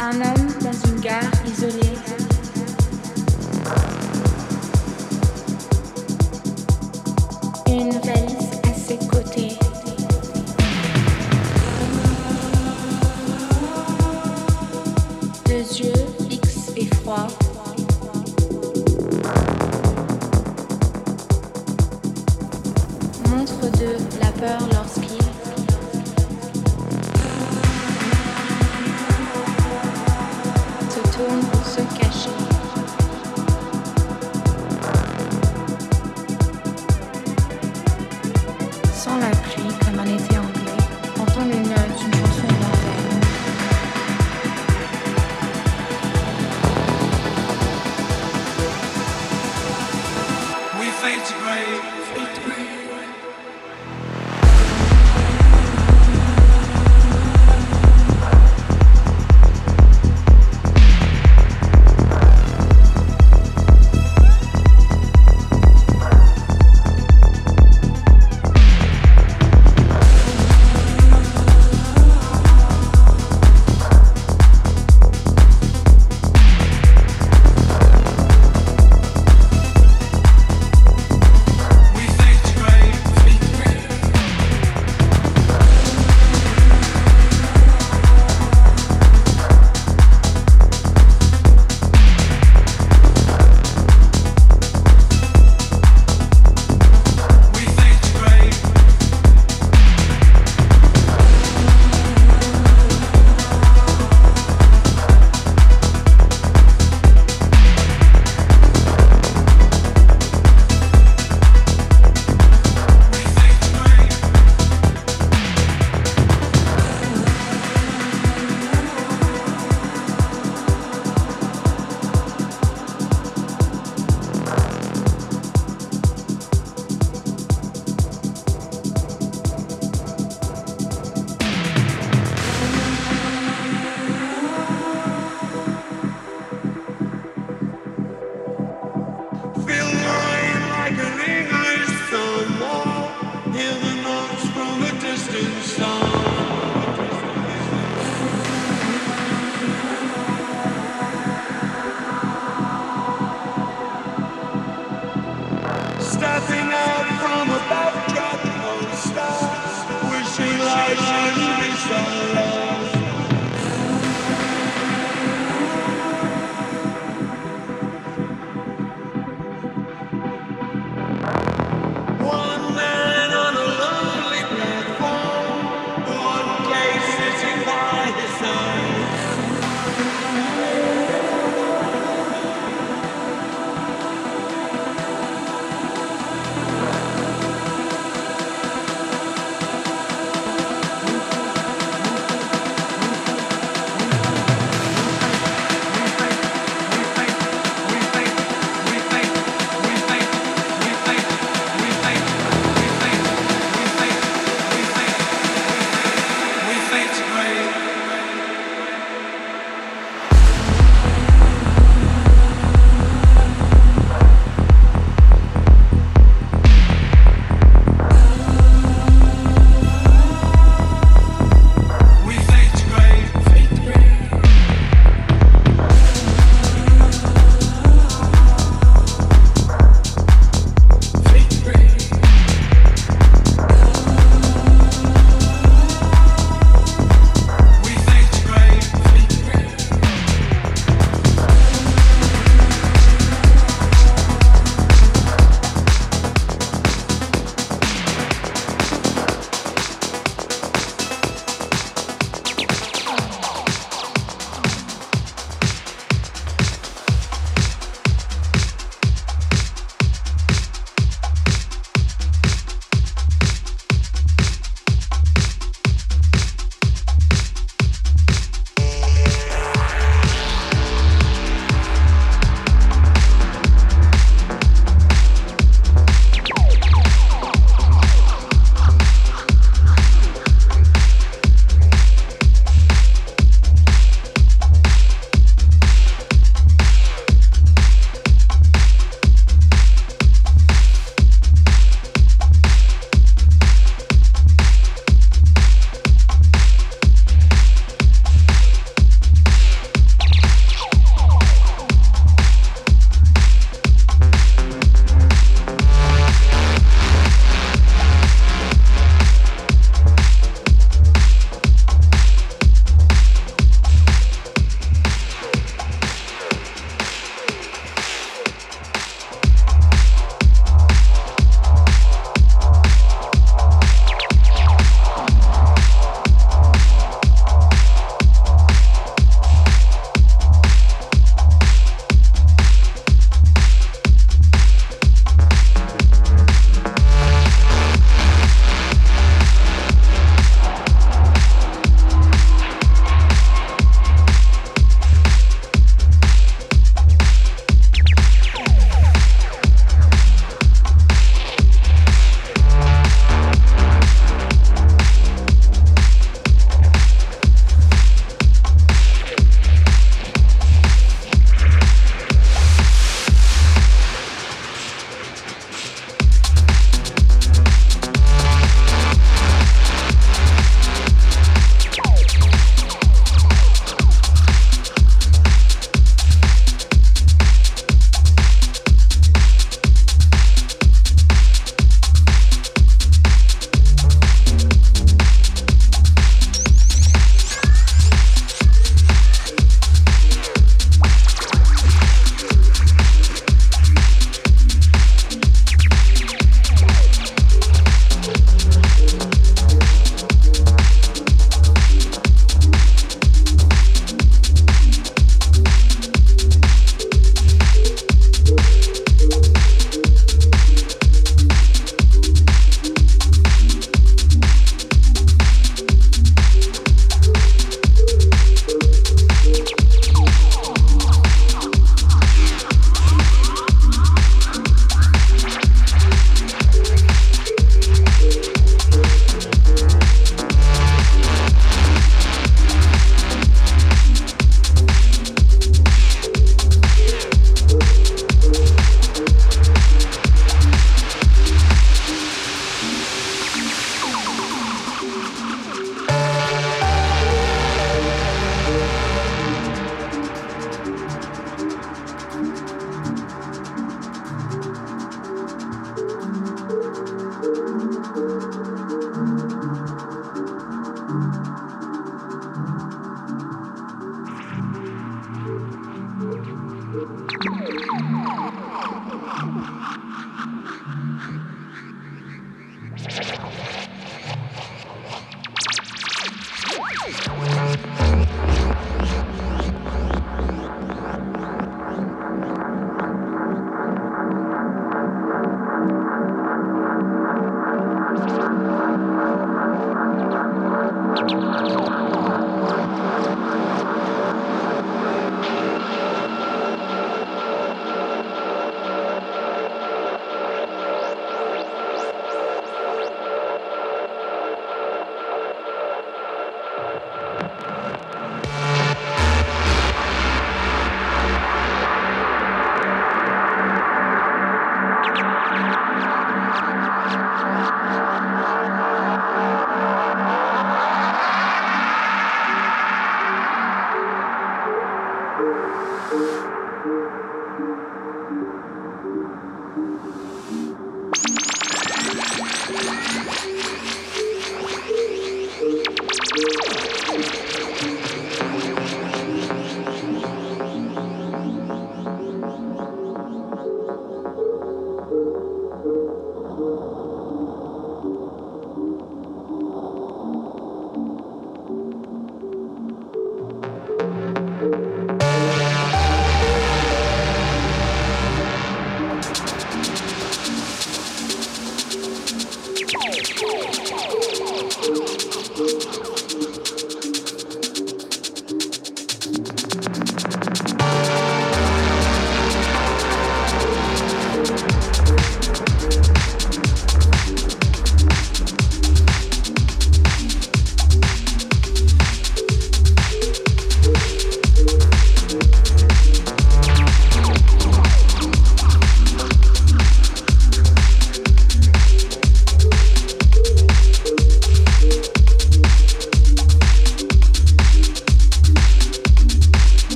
Un homme dans une gare isolée.